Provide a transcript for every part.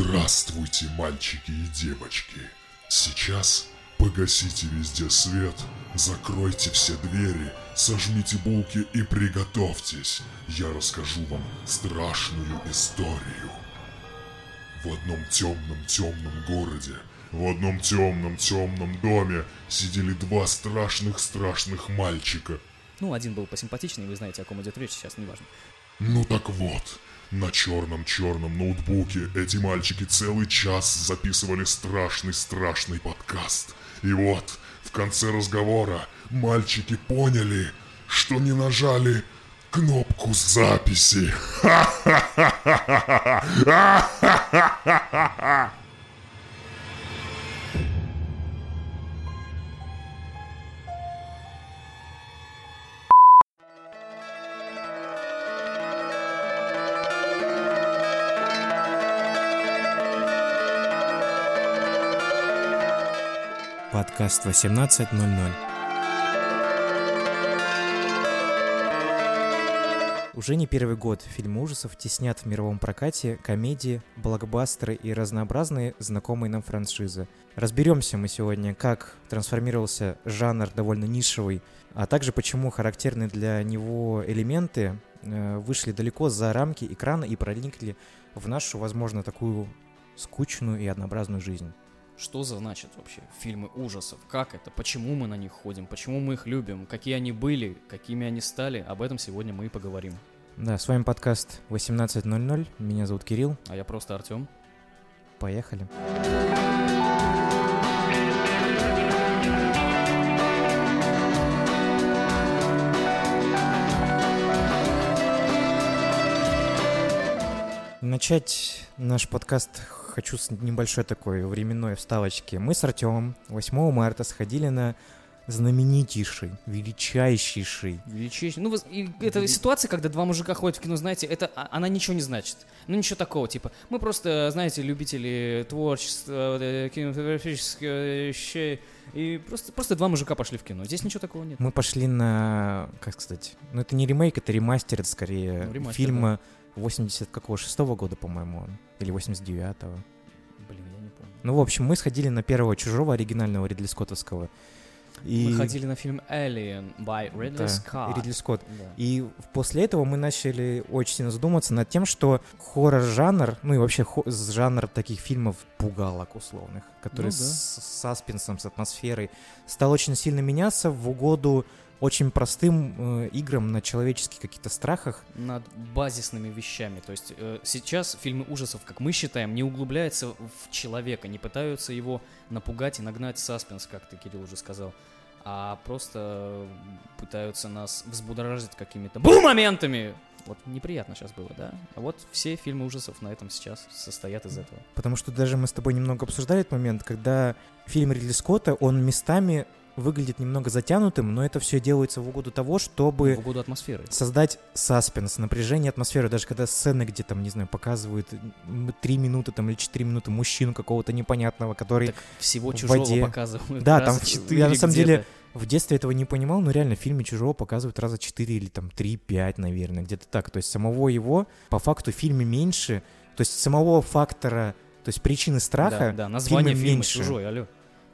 Здравствуйте, мальчики и девочки. Сейчас погасите везде свет, закройте все двери, сожмите булки и приготовьтесь. Я расскажу вам страшную историю. В одном темном-темном городе, в одном темном-темном доме сидели два страшных-страшных мальчика. Ну, один был посимпатичнее, вы знаете, о ком идет речь сейчас, неважно. Ну так вот, на черном-черном ноутбуке эти мальчики целый час записывали страшный-страшный подкаст. И вот, в конце разговора, мальчики поняли, что не нажали кнопку записи. Подкаст 18.00. Уже не первый год фильмы ужасов теснят в мировом прокате комедии, блокбастеры и разнообразные знакомые нам франшизы. Разберемся мы сегодня, как трансформировался жанр довольно нишевый, а также почему характерные для него элементы э, вышли далеко за рамки экрана и проникли в нашу, возможно, такую скучную и однообразную жизнь. Что значит вообще фильмы ужасов? Как это? Почему мы на них ходим? Почему мы их любим? Какие они были? Какими они стали? Об этом сегодня мы и поговорим. Да, с вами подкаст 18.00. Меня зовут Кирилл. А я просто Артем. Поехали. Начать наш подкаст хочу с небольшой такой временной вставочки. Мы с Артемом 8 марта сходили на знаменитейший, величайший. Величайший. Ну, и это ситуация, когда два мужика ходят в кино, знаете, это а, она ничего не значит. Ну, ничего такого, типа, мы просто, знаете, любители творчества, э, кинематографических вещей, и просто, просто два мужика пошли в кино. Здесь ничего такого нет. Мы пошли на, как сказать, ну, это не ремейк, это ремастер, это скорее Ну, ремастер, фильма 80 какого, шестого года, по-моему, или 89-го. Блин, я не помню. Ну, в общем, мы сходили на первого чужого оригинального Ридли Скоттовского. И... Мы ходили на фильм Alien by Ridley Да, Scott. Ридли Скотт. Да. И после этого мы начали очень сильно задуматься над тем, что хоррор-жанр, ну и вообще хо- жанр таких фильмов пугалок условных, которые Ну да. с с саспенсом, с атмосферой, стал очень сильно меняться в угоду очень простым э, играм на человеческих каких-то страхах. над базисными вещами. То есть э, сейчас фильмы ужасов, как мы считаем, не углубляются в человека, не пытаются его напугать и нагнать саспенс, как ты, Кирилл, уже сказал, а просто пытаются нас взбудоражить какими-то бум-моментами. Вот неприятно сейчас было, да? А вот все фильмы ужасов на этом сейчас состоят из этого. Потому что даже мы с тобой немного обсуждали этот момент, когда фильм Ридли Скотта, он местами выглядит немного затянутым, но это все делается в угоду того, чтобы В угоду атмосферы. создать саспенс, напряжение, атмосферу. Даже когда сцены, где там, не знаю, показывают м, три минуты там или четыре минуты мужчину какого-то непонятного, который Так всего в чужого воде. показывают. Да, там в- четыре я на самом деле в детстве этого не понимал, но реально в фильме «Чужого» показывают раза четыре или там три-пять, наверное, где-то так. То есть самого его по факту в фильме меньше, то есть самого фактора, то есть причины страха Да, да, название фильма фильма меньше. чужой, алло.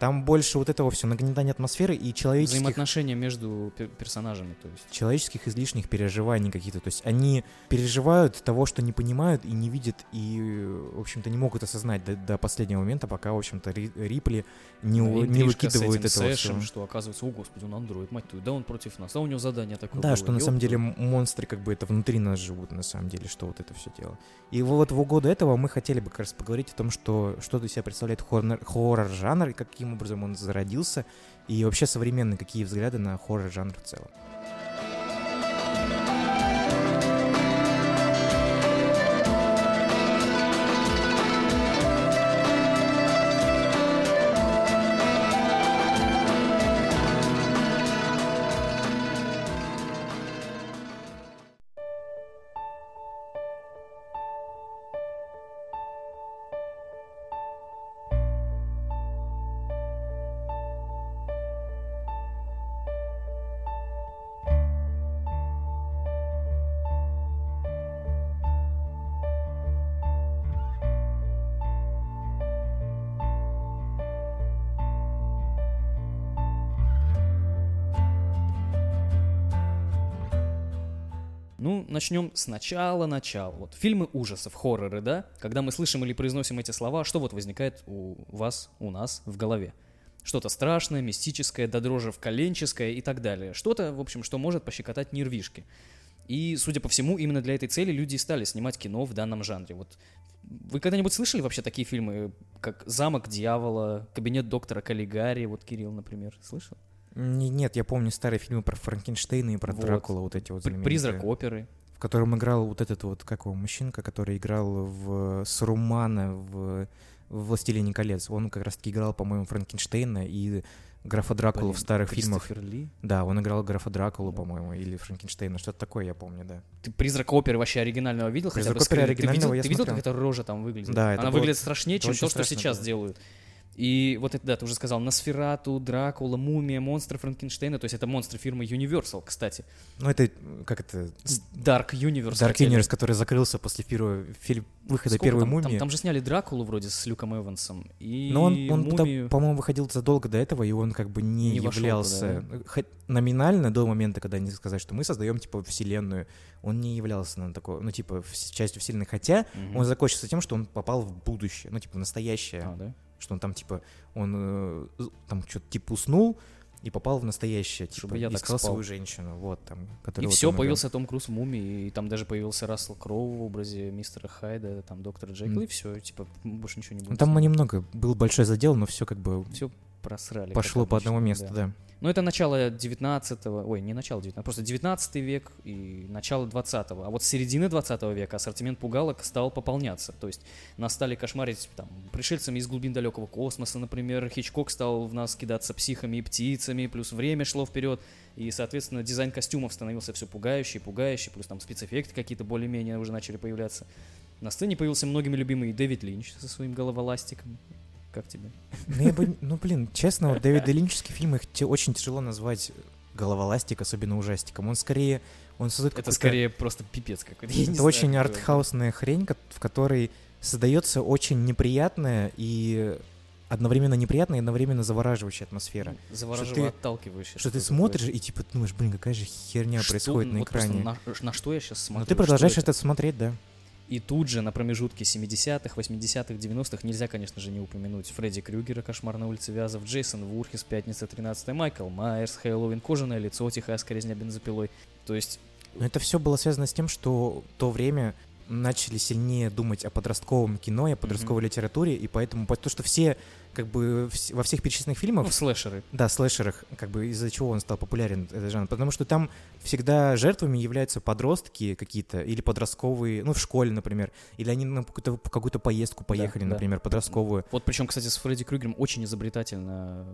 Там больше вот этого все, нагнетание атмосферы и человеческих, Взаимоотношения между пер- персонажами, то есть. человеческих излишних переживаний каких-то. То есть они переживают того, что не понимают и не видят, и, в общем-то, не могут осознать до, до последнего момента, пока, в общем-то, Ри- Рипли не, Да, у- не интрижка выкидывает с этим этого Сэшем, что оказывается, о господи, он андроид, мать твою, да он против нас, а у него задание такое Да, было, что на самом деле монстры как бы это внутри нас живут, на самом деле, что вот это все дело. И вот в угоду этого мы хотели бы как раз поговорить о том, что, что из себя представляет хоррор- хоррор-жанр, и каким образом он зародился, и вообще современные какие взгляды на хоррор-жанр в целом. Начнем сначала начала. Вот фильмы ужасов, хорроры, да? Когда мы слышим или произносим эти слова, что вот возникает у вас, у нас в голове? Что-то страшное, мистическое, до дрожи в коленческое и так далее. Что-то, в общем, что может пощекотать нервишки. И, судя по всему, именно для этой цели люди и стали снимать кино в данном жанре. Вот вы когда-нибудь слышали вообще такие фильмы, как «Замок дьявола», «Кабинет доктора Каллигари», вот Кирилл, например, слышал? Нет, я помню старые фильмы про Франкенштейна и про Вот. Дракула, вот эти вот знаменитые. «Призрак оперы». В котором играл вот этот вот, как его, мужчинка, который играл в Сарумана в, в «Властелине колец». Он как раз-таки играл, по-моему, Франкенштейна и графа Дракулу в Блин, старых фильмах. Ли. Да, он играл графа Дракулу, Да. по-моему, или Франкенштейна, что-то такое, я помню, да. Ты «Призрак оперы» вообще оригинального видел? хотя «Призрак бы с оперы» оригинального ты я видел, ты видел, смотрел. как эта рожа там выглядит? Да, это Она было- выглядит страшнее, это чем то, что страшно сейчас было. делают. И вот это, да, ты уже сказал, Носферату, Дракула, Мумия, монстры Франкенштейна, то есть это монстры фирмы Universal, кстати. Ну, это, как это, Dark Universe. Dark хотели. Universe, который закрылся после первого выхода Сколько первой там, «Мумии». Там, там же сняли Дракулу вроде с Люком Эвансом. И Но он, он Мумию... по-моему, выходил задолго до этого, и он как бы не, Не являлся туда, хоть номинально до момента, когда они сказали, что мы создаем типа вселенную, он не являлся на такой, ну типа частью вселенной, хотя Мгм. он закончился тем, что он попал в будущее, ну типа в настоящее, А, да? Что он там типа он э, там что-то типа уснул и попал в настоящее, типа Чтобы я так искал спал. свою женщину, вот там. И вот все, играл. появился Том Круз в Мумии, и там даже появился Рассел Кроу в образе мистера Хайда, там доктора Джекила, М. и все, типа, больше ничего не Ну, будет. Там немного был большой задел, но все как бы все просрали. пошло по одному месту, да. да. Ну, это начало 19-го, ой, не начало 19 просто 19 век и начало 20-го. А вот с середины 20 века ассортимент пугалок стал пополняться. То есть нас стали кошмарить там пришельцами из глубин далекого космоса, например. Хичкок стал в нас кидаться психами и птицами, плюс время шло вперед. И, соответственно, дизайн костюмов становился все пугающий, пугающий, плюс там спецэффекты какие-то более-менее уже начали появляться. На сцене появился многими любимый Дэвид Линч со своим головоластиком. Как тебе? Ну, я бы, ну, блин, честно, вот Дэвида Линческие фильмы их очень тяжело назвать головоластик, особенно ужастиком. Он скорее, он создает Это скорее просто пипец какой-то. это знаю, очень он. артхаусная хрень, в которой создается очень неприятная и одновременно неприятная и одновременно завораживающая атмосфера. Завораживая, ты- отталкивающая. Что ты такое. смотришь и типа думаешь, блин, какая же херня Что- происходит на вот экране. На, на что я сейчас смотрю? Но ты что продолжаешь это? это смотреть, да. И тут же на промежутке 70-х, 80-х, 90-х нельзя, конечно же, не упомянуть Фредди Крюгера, «Кошмар на улице Вязов», Джейсон Вурхис, «Пятница 13 Майкл Майерс, Хэллоуин, «Кожаное лицо», «Тихая резня бензопилой». То есть, Но это все было связано с тем, что в то время начали сильнее думать о подростковом кино и о подростковой литературе, и поэтому по- то, что все, как бы, во всех перечисленных фильмах ну, слэшеры. Да, слэшерах, как бы из-за чего он стал популярен, этот жанр. Потому что там всегда жертвами являются подростки какие-то, или подростковые, ну, в школе, например. Или они на какую-то, какую-то поездку поехали, да. например, подростковую. Вот причем, кстати, с Фредди Крюгером очень изобретательно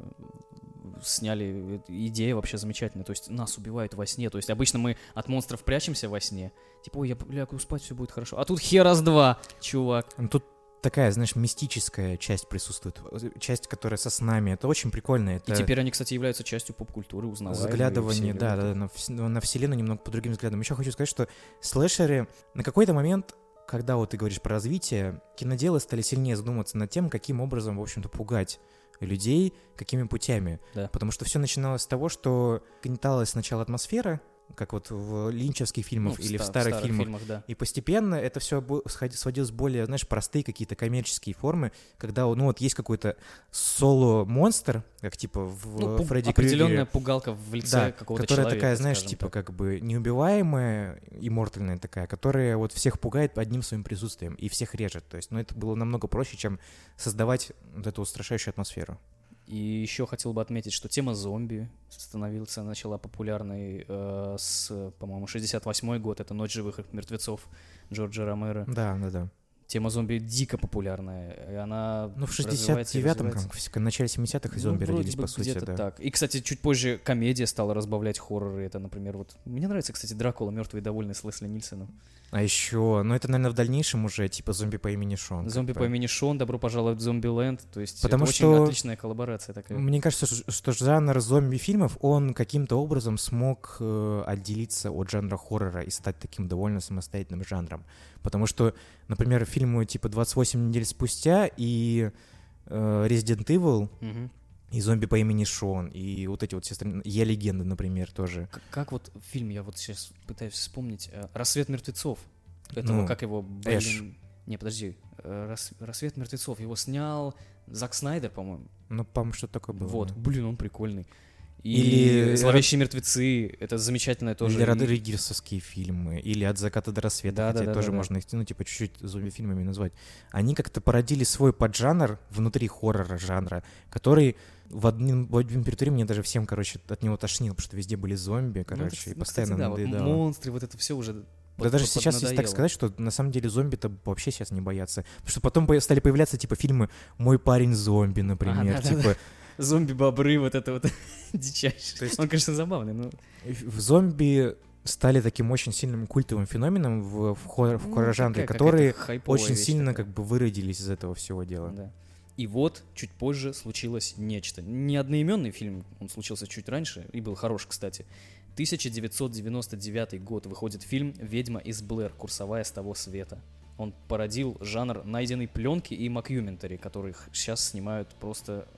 сняли э, идея вообще замечательная. То есть нас убивают во сне. То есть обычно мы от монстров прячемся во сне. Типа, ой, я лягу спать, все будет хорошо. А тут хер раз два, чувак. Ну, Тут такая, знаешь, мистическая часть присутствует, часть, которая со снами. Это очень прикольно. Это И теперь они, кстати, являются частью поп-культуры, узнаваемые. взглядывание, все да, да, на, на вселенную немного по другим взглядам. Еще хочу сказать, что слэшеры на какой-то момент, когда вот ты говоришь про развитие, киноделы стали сильнее задумываться над тем, каким образом, в общем-то, пугать людей, какими путями. Да. Потому что все начиналось с того, что гнеталась сначала атмосфера, как вот в линчевских фильмах Ну, или в ста- старых, фильмах. да. И постепенно это все сводилось в более, знаешь, простые какие-то коммерческие формы, когда, ну, вот есть какой-то соло-монстр, как типа в Ну, Фредди определенная Крюгере, пугалка в лице да, какого-то которая человека, такая, знаешь, типа так. как бы неубиваемая, иммортальная такая, которая вот всех пугает одним своим присутствием и всех режет. То есть, ну, это было намного проще, чем создавать вот эту устрашающую атмосферу. И еще хотел бы отметить, что тема зомби становился, начала популярной э, с, по-моему, 68 год. Это «Ночь живых мертвецов» Джорджа Ромеро. Да, да, да. Тема зомби дико популярная. И она Ну, в развивается и 69-м, развивается. как, в начале 70-х и Ну, зомби вроде родились, бы по сути, да. так. И, кстати, чуть позже комедия стала разбавлять хорроры. Это, например, вот... Мне нравится, кстати, Дракула, мертвый и довольный с Лесли Нильсоном. А еще, ну, это, наверное, в дальнейшем уже, типа, зомби по имени Шон. Зомби по имени Шон, добро пожаловать в Зомби-ленд. То есть Потому это что- очень отличная коллаборация такая. Мне кажется, что жанр зомби-фильмов, он каким-то образом смог э, отделиться от жанра хоррора и стать таким довольно самостоятельным жанром. Потому что, например, фильмы типа «28 недель спустя» и э, Resident Evil, Мгм. и зомби по имени Шон, и вот эти вот все остальные... Я легенда, например, тоже. Как, как вот фильм, я вот сейчас пытаюсь вспомнить, э, «Рассвет мертвецов». Этого, Ну, как его, Эш. блин... Не, подожди. э, «Рас- «Рассвет мертвецов». Его снял Зак Снайдер, по-моему. Ну, по-моему, что-то такое было. Вот, блин, он прикольный. Или- «Зловещие мертвецы», это замечательное тоже. Или Родригесовские фильмы, или «От заката до рассвета», Да, хотя да, да, тоже да, да. можно их, ну, типа, чуть-чуть зомби-фильмами назвать. Они как-то породили свой поджанр внутри хоррора жанра, который в один, в один период времени даже всем, короче, от него тошнил, потому что везде были зомби, Ну, короче, это, и ну, постоянно кстати, да, вот монстры, вот это все уже Да под- даже под- сейчас, если так сказать, что на самом деле зомби-то вообще сейчас не боятся. Потому что потом по- стали появляться, типа, фильмы «Мой парень зомби», например. да-да-да. типа, Зомби-бобры, вот это вот дичайшее. То есть- Он, конечно, забавный, но... в зомби стали таким очень сильным культовым феноменом в, в, хоррор- в ну, хоррор-жанре, такая которые очень вещь сильно такая. как бы выродились из этого всего дела. Да. И вот чуть позже случилось нечто. Не одноименный фильм, он случился чуть раньше и был хорош, кстати. 1999 год выходит фильм «Ведьма из Блэр. Курсовая с того света». Он породил жанр найденной пленки и макюментари, которых сейчас снимают просто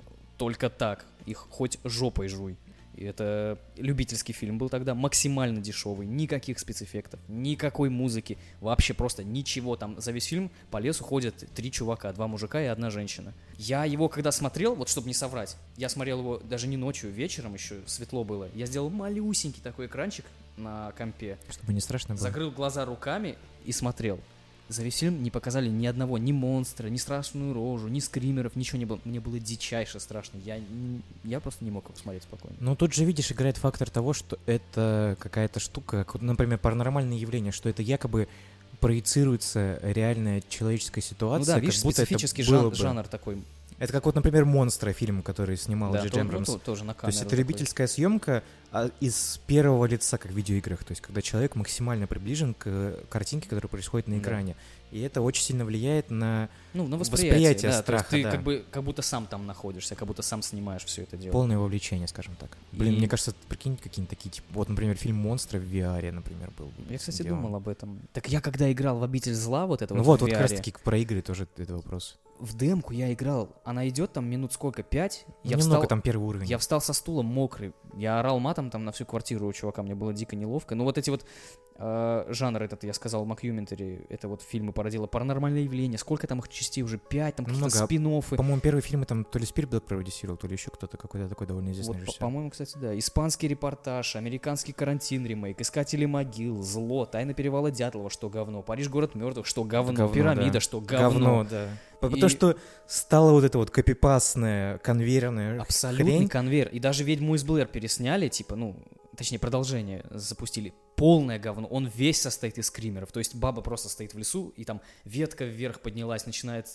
только так. Их хоть жопой жуй. И это любительский фильм был тогда, максимально дешевый, никаких спецэффектов, никакой музыки, вообще просто ничего. Там за весь фильм по лесу ходят три чувака, два мужика и одна женщина. Я его когда смотрел, вот чтобы не соврать, я смотрел его даже не ночью, вечером еще светло было. Я сделал малюсенький такой экранчик на компе, Чтобы не страшно было. закрыл глаза руками и смотрел. За весь фильм не показали ни одного, ни монстра, ни страшную рожу, ни скримеров, ничего не было. Мне было дичайше страшно. Я, я просто не мог его смотреть спокойно. Ну, тут же, видишь, играет фактор того, что это какая-то штука, как, например, паранормальные явления, что это якобы проецируется реальная человеческая ситуация, ну да, как видишь, будто это специфический было бы. жанр такой. Это как вот, например, «Монстра» фильм, который снимал да, Джей ну, Джембрамс. то- тоже на То есть камеру это такой. любительская съемка а, из первого лица, как в видеоиграх. То есть когда человек максимально приближен к картинке, которая происходит на Да. экране. И это очень сильно влияет на Ну, на восприятие восприятие, да, то есть страха, ты да. как бы как будто сам там находишься, как будто сам снимаешь все это дело. полное вовлечение, скажем так. Блин, И- мне кажется, прикинь, какие-нибудь такие, типа, вот, например, фильм «Монстры» в VR, например, был. бы Я, кстати, делом. думал об этом. Так я когда играл в «Обитель зла», вот это Ну вот вот, вот как раз VR, таки про игры тоже это вопрос. В демку я играл, она идет там минут сколько, пять? Я Немного встал, там первый уровень. я встал со стула мокрый, я орал матом там на всю квартиру у чувака, мне было дико неловко. Ну вот эти вот э, жанр этот, я сказал, макюментари, это вот фильмы породило паранормальное явление, сколько там их частей уже, пять, там какие-то спин По-моему, первые фильмы там то ли Спирберг продюсировал, то ли еще кто-то какой-то такой довольно известный Вот, режиссер. по-моему, кстати, да. Испанский репортаж, американский карантин ремейк, Искатели могил, Зло, Тайна перевала Дятлова, что говно, Париж город мертвых, что говно, Говно, Пирамида, да. что говно. да. И- Потому что стало вот это вот копипастная, конвейерная Абсолютный хрень. конвейер. И даже «Ведьму из Блэр» пересняли, типа, ну, точнее, продолжение запустили. Полное говно. Он весь состоит из скримеров. То есть баба просто стоит в лесу, и там ветка вверх поднялась, начинает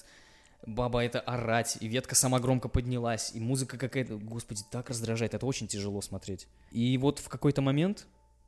баба это орать, и ветка сама громко поднялась, и музыка какая-то, господи, так раздражает, это очень тяжело смотреть. И вот в какой-то момент,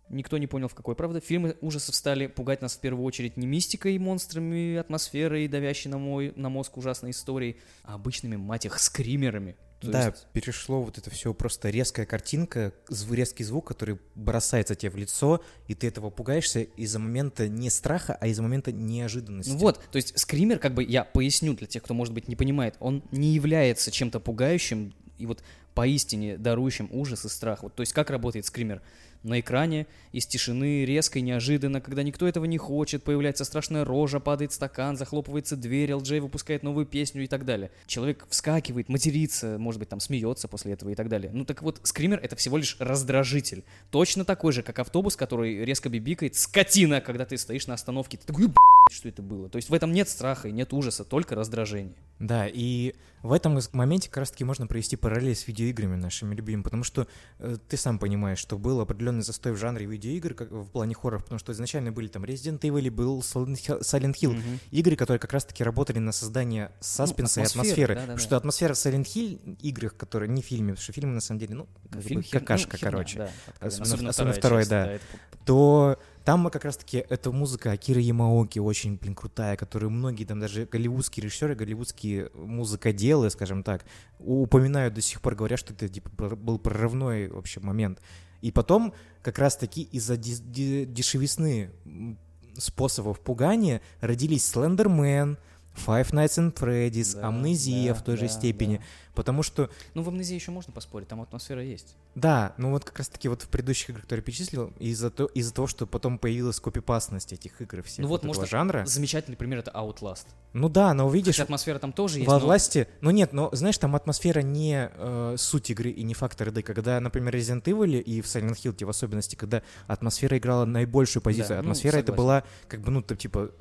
никто не понял в какой, правда, фильмы ужасов стали пугать нас в первую очередь не мистикой и монстрами, атмосферой, давящей на, мой, на мозг ужасной историей, а обычными, мать их, скримерами. То да, есть- перешло вот это все просто резкая картинка, резкий звук, который бросается тебе в лицо, и ты этого пугаешься из-за момента не страха, а из-за момента неожиданности. Ну вот, то есть скример, как бы я поясню для тех, кто, может быть, не понимает, он не является чем-то пугающим и вот поистине дарующим ужас и страх. Вот, то есть как работает скример? На экране из тишины резко и неожиданно, когда никто этого не хочет, появляется страшная рожа, падает стакан, захлопывается дверь, ЛД выпускает новую песню и так далее. Человек вскакивает, матерится, может быть, там смеется после этого и так далее. Ну так вот, скример — это всего лишь раздражитель. Точно такой же, как автобус, который резко бибикает, скотина, когда ты стоишь на остановке. Ты такой, «Б***ь, что это было. То есть в этом нет страха и нет ужаса, только раздражение. Да, и в этом моменте как раз-таки можно провести параллель с видеоиграми нашими любимыми, потому что э, ты сам понимаешь, что был определенный застой в жанре видеоигр как, в плане хорроров, потому что изначально были там Resident Evil, был Silent Hill- Мгм. игры, которые как раз-таки работали на создание саспенса и атмосферы, атмосферы. да-да-да. Потому что атмосфера в Silent Hill играх, которые не в фильме, потому что фильмы на самом деле, ну, как Фильм бы какашка, ну, херня, короче. да. Особенно- особенно второй, часть, да. это то там как раз-таки эта музыка Акиры Ямаоки очень, блин, крутая, которую многие там даже голливудские режиссеры, голливудские музыкоделы, скажем так, упоминают до сих пор, говорят, что это типа был прорывной вообще момент. И потом как раз-таки из-за дешевизны способов пугания родились Слендермен, Five Nights at Freddy's, Да, Амнезия да, в той же да, степени. да. Потому что, Ну, в амнезии еще можно поспорить, там атмосфера есть. да, ну вот как раз-таки вот в предыдущих играх, которые перечислил, из-за то, из того, что потом появилась копипастность этих игр всех Ну вот, вот может, жанра. Замечательный пример это Outlast. Ну да, но увидишь, Хотя атмосфера там тоже есть. Во но- власти, ну нет, но знаешь, там атмосфера не э, суть игры и не фактор игры. Когда, например, Resident Evil и в Silent Hill, в особенности, когда атмосфера играла наибольшую позицию. Да, ну, атмосфера это согласен. была, как бы, ну, там, типа,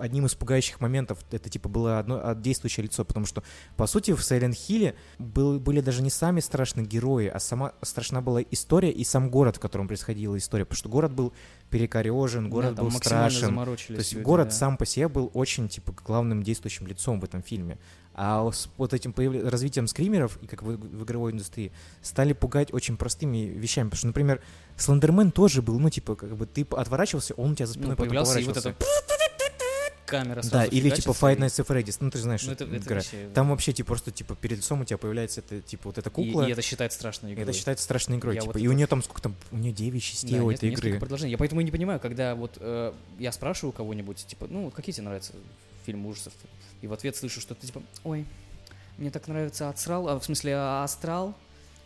одним из пугающих моментов, это, типа, было одно а, действующее лицо, потому что, по сути, в Silent Hill был, были даже не сами страшные герои, а сама страшна была история и сам город, в котором происходила история, потому что город был перекорежен, Да, город там был страшен, то есть люди, город да. сам по себе был очень, типа, главным действующим лицом в этом фильме. А с вот этим появля- развитием скримеров, и как в, в игровой индустрии, стали пугать очень простыми вещами. Потому что, например, Слендермен тоже был, ну, типа, как бы ты отворачивался, он у тебя за спиной Ну, потом появлялся и вот поворачивался. это камера Да, сразу или типа Fight и- Nights at Freddy's, ну, ты же знаешь, Ну, что это, это игра. вообще... Там вообще, типа, просто, типа, перед лицом у тебя появляется, это, типа, вот эта и, кукла. и это считается страшной игрой. Это считается страшной игрой, Я типа. вот и это- у нее там сколько там, у нее 9 частей Да, у этой игры. продолжений. Я поэтому и не понимаю, когда вот э, я спрашиваю кого-нибудь, типа, ну, какие тебе нравятся фильмы ужасов? И в ответ слышу что-то типа, ой, мне так нравится Астрал, а, в смысле а, Астрал.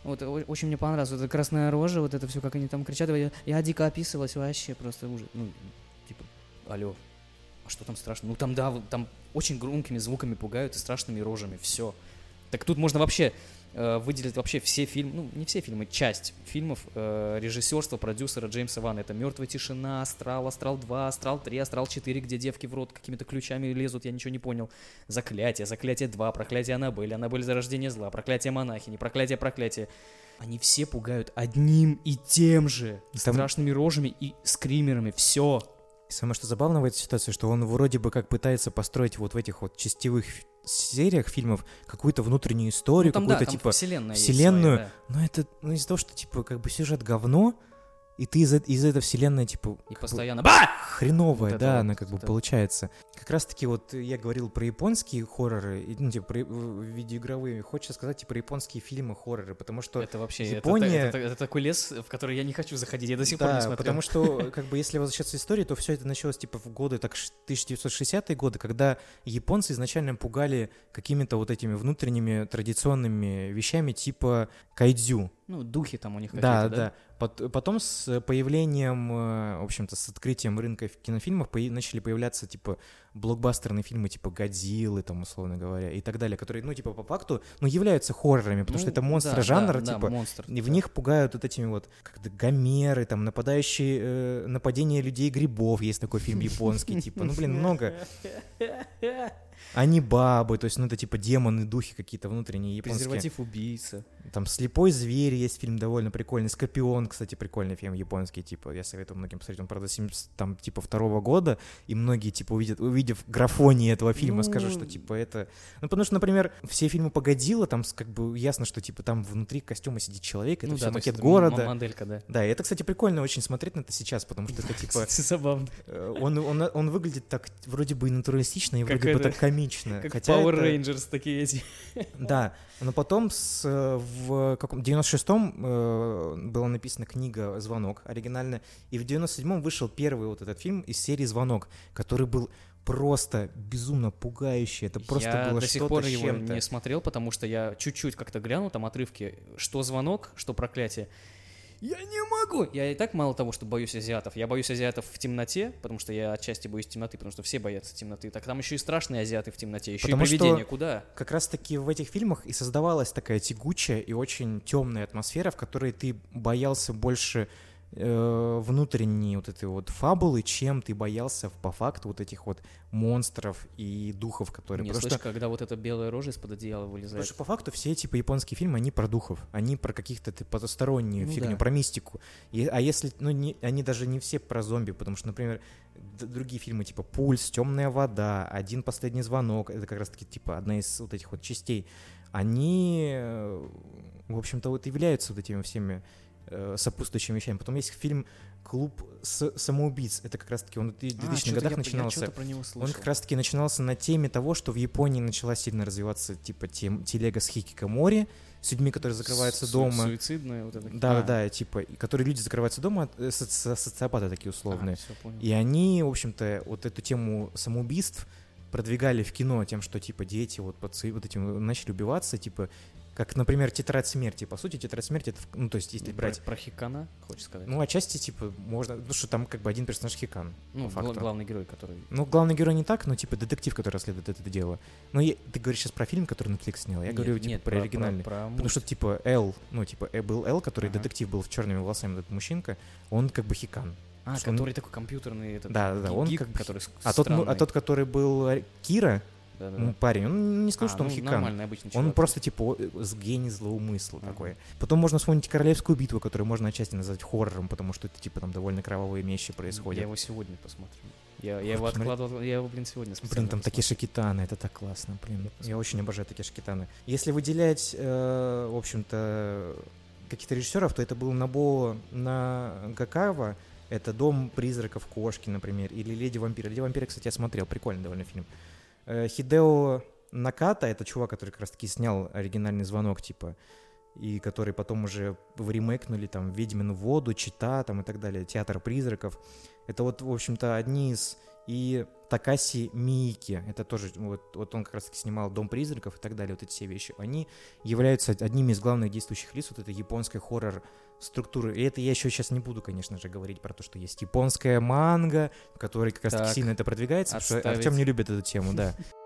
Вот очень мне понравилось, вот эта красная рожа, вот это все, как они там кричат. Я, я дико описывалась вообще, просто ужас. Ну, типа, алло, а что там страшно? Ну, там, да, там очень громкими звуками пугают и страшными рожами, все. Так тут можно вообще э, выделить вообще все фильмы, ну, не все фильмы, часть фильмов э, режиссерства, продюсера Джеймса Вана. Это «Мертвая тишина», «Астрал», «Астрал 2», «Астрал 3», «Астрал 4», где девки в рот какими-то ключами лезут, я ничего не понял. «Заклятие», «Заклятие 2», «Проклятие Аннабель», «Аннабель зарождение зла», «Проклятие монахини», «Проклятие, проклятие». Они все пугают одним и тем же. Там- Страшными рожами и скримерами. Все. И Самое что забавно в этой ситуации, что он вроде бы как пытается построить вот в этих вот частевых сериях фильмов какую-то внутреннюю историю, Ну, там, да, какую-то там типа вселенная есть вселенную. своя, да. Но это ну, из-за того, что типа как бы сюжет говно, и ты из, э- из этой вселенной типа И бы постоянно... Ба! хреновая, Вот это да, вот, она как бы это. получается. Как раз таки вот я говорил про японские хорроры, ну типа про, видеоигровые. Хочется сказать и про японские фильмы хорроры, потому что Это вообще это- Япония- это, это- это такой лес, в который я не хочу заходить. Я до сих пор не Да, смотрел. потому что, как бы, если возвращаться к истории, то все это началось, типа, в годы, так, ш- 1960-е годы, когда японцы изначально пугали какими-то вот этими внутренними традиционными вещами, типа кайдзю. Ну, духи там у них Да, какие-то, да. Пот- Потом с появлением, э, в общем-то, с открытием рынка кинофильмов начали появляться, типа, блокбастерные фильмы, типа «Годзиллы», там, условно говоря, и так далее, которые, ну, типа, по факту, ну, являются хоррорами, потому Ну, что это монстры да, жанра, да, да, типа, монстр, и в да. них пугают вот этими вот как-то гомеры, там, нападающие, э, нападение людей-грибов, есть такой фильм японский, типа, ну, блин, много. Они бабы, то есть, ну, это типа демоны, духи какие-то внутренние японские. Презерватив убийца. Там «Слепой зверь» есть фильм довольно прикольный. «Скорпион», кстати, прикольный фильм японский, типа, я советую многим посмотреть. Он, правда, 70, там, типа, второго года, и многие, типа, увидят, увидев графонии этого фильма, Ну, скажут, что, типа, это... Ну, потому что, например, все фильмы по Годзилла, там, как бы, ясно, что, типа, там внутри костюма сидит человек, это ну, все да, макет это м- города. Моделька, да. Да, и это, кстати, прикольно очень смотреть на это сейчас, потому что это, типа, Забавно. э, он, он, он выглядит так, вроде бы, и натуралистично, и Как вроде бы так комично. Как Хотя Power это- Rangers такие эти. да, но потом с, э, в каком 96-м э, была написана книга «Звонок» оригинально, и в 97-м вышел первый вот этот фильм из серии «Звонок», который был просто безумно пугающий. Это просто я было до сих что-то пор его не смотрел, потому что я чуть-чуть как-то глянул там отрывки, что звонок, что проклятие. Я не могу! Я и так мало того, что боюсь азиатов. Я боюсь азиатов в темноте, потому что я отчасти боюсь темноты, потому что все боятся темноты. Так там еще и страшные азиаты в темноте, еще Потому и что- привидения. Куда? Как раз-таки в этих фильмах и создавалась такая тягучая и очень темная атмосфера, в которой ты боялся больше э, внутренней вот этой вот фабулы, чем ты боялся по факту вот этих вот монстров и духов, которые... Не, потому слышь, когда вот эта белая рожа из-под одеяла Потому вылезает. что по факту все типа японские фильмы, они про духов, они про каких-то потустороннюю Ну фигню, да. про мистику. И- а если, ну, не, они даже не все про зомби, потому что, например, другие фильмы типа «Пульс», «Темная вода», «Один последний звонок», это как раз-таки типа одна из вот этих вот частей, они, э, в общем-то, вот являются вот этими всеми э, сопутствующими вещами. Потом есть фильм «Клуб с- самоубийц», это как раз-таки он в 2000-х А, годах я- Я начинался. что-то про него Он слышал. как раз-таки начинался на теме того, что в Японии начала сильно развиваться типа тем, телега с хикикамори, с людьми, которые закрываются Су- дома. Суицидная вот эта. Да, А, да, типа, которые люди закрываются дома, э, соци- социопаты такие условные. а. И они, в общем-то, вот эту тему самоубийств продвигали в кино тем, что, типа, дети вот, под, вот этим начали убиваться, типа, как, например, «Тетрадь смерти». По сути, «Тетрадь смерти» — это, ну, то есть, если Про- брать... Про, Хикана, хочешь сказать? Ну, отчасти, типа, можно... Ну, что там как бы один персонаж Хикан. Ну, гла- главный герой, который... Ну, главный герой не так, но, типа, детектив, который расследует это дело. Ну, я- ты говоришь сейчас про фильм, который Netflix снял. Я Нет, говорю, типа, нет, про, оригинальный. Про, Потому что, типа, Эл, ну, типа, э, был Эл, который Ага. детектив был с черными волосами, этот мужчинка, он как бы Хикан. А, что он- который такой компьютерный этот... Да, да, да, он гик, как бы- который А тот, ну, а тот, который был э, Да-да-да. ну, парень, он не скажу, А, что он ну, Хикан. нормальный обычный Он чувак. просто, типа, э, с гений злоумысла Ага. такой. Потом можно вспомнить Королевскую битву, которую можно отчасти назвать хоррором, потому что это, типа, там довольно кровавые вещи происходят. Я его сегодня посмотрю. Я, я его откладывал, я его, блин, сегодня Блин, специально там такие шакитаны, это так классно, блин. Я очень обожаю такие шакитаны. Если выделять, э, в общем-то, каких-то режиссеров, то это был Набо на Гакава, это «Дом призраков кошки», например, или «Леди вампира». «Леди вампира», кстати, я смотрел, прикольный довольно фильм. Э, Хидео Наката, это чувак, который как раз-таки снял оригинальный звонок, типа, и который потом уже ремейкнули, там, «Ведьмину воду», «Чита», там, и так далее, «Театр призраков». Это вот, в общем-то, одни из... И Такаси Миики, это тоже, вот, вот он как раз-таки снимал «Дом призраков» и так далее, вот эти все вещи, они являются одними из главных действующих лиц вот этой японской хоррор структуры. И это я еще сейчас не буду, конечно же, говорить про то, что есть японская манга, в которой как раз-таки Так, сильно это продвигается, потому что отставить. Артем не любит эту тему, да.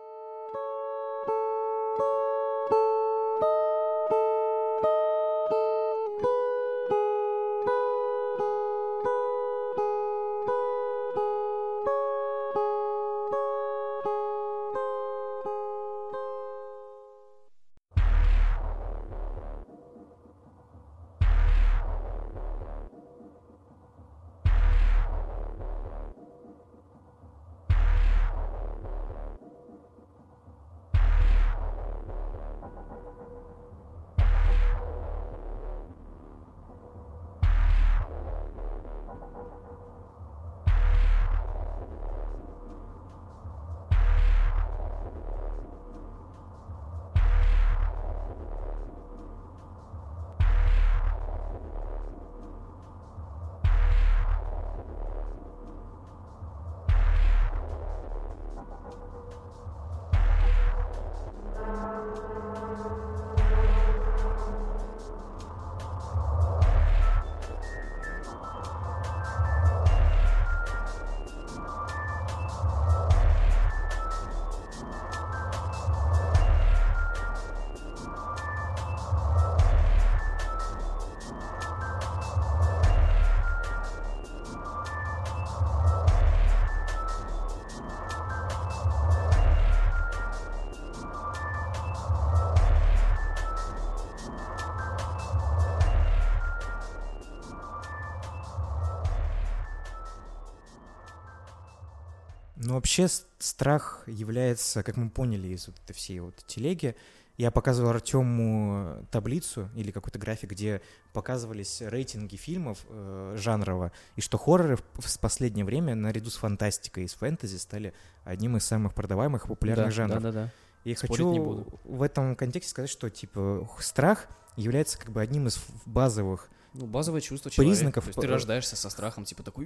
Ну, вообще, страх является, как мы поняли из вот этой всей вот телеги, я показывал Артему таблицу или какой-то график, где показывались рейтинги фильмов э, жанрово, и что хорроры в, в последнее время наряду с фантастикой и с фэнтези стали одним из самых продаваемых и популярных Да, жанров. Да, да, да. И Спорить хочу не буду. в этом контексте сказать, что типа страх является как бы одним из базовых Ну, базовое чувство человека. Признаков, То есть ты рождаешься со страхом, типа такой...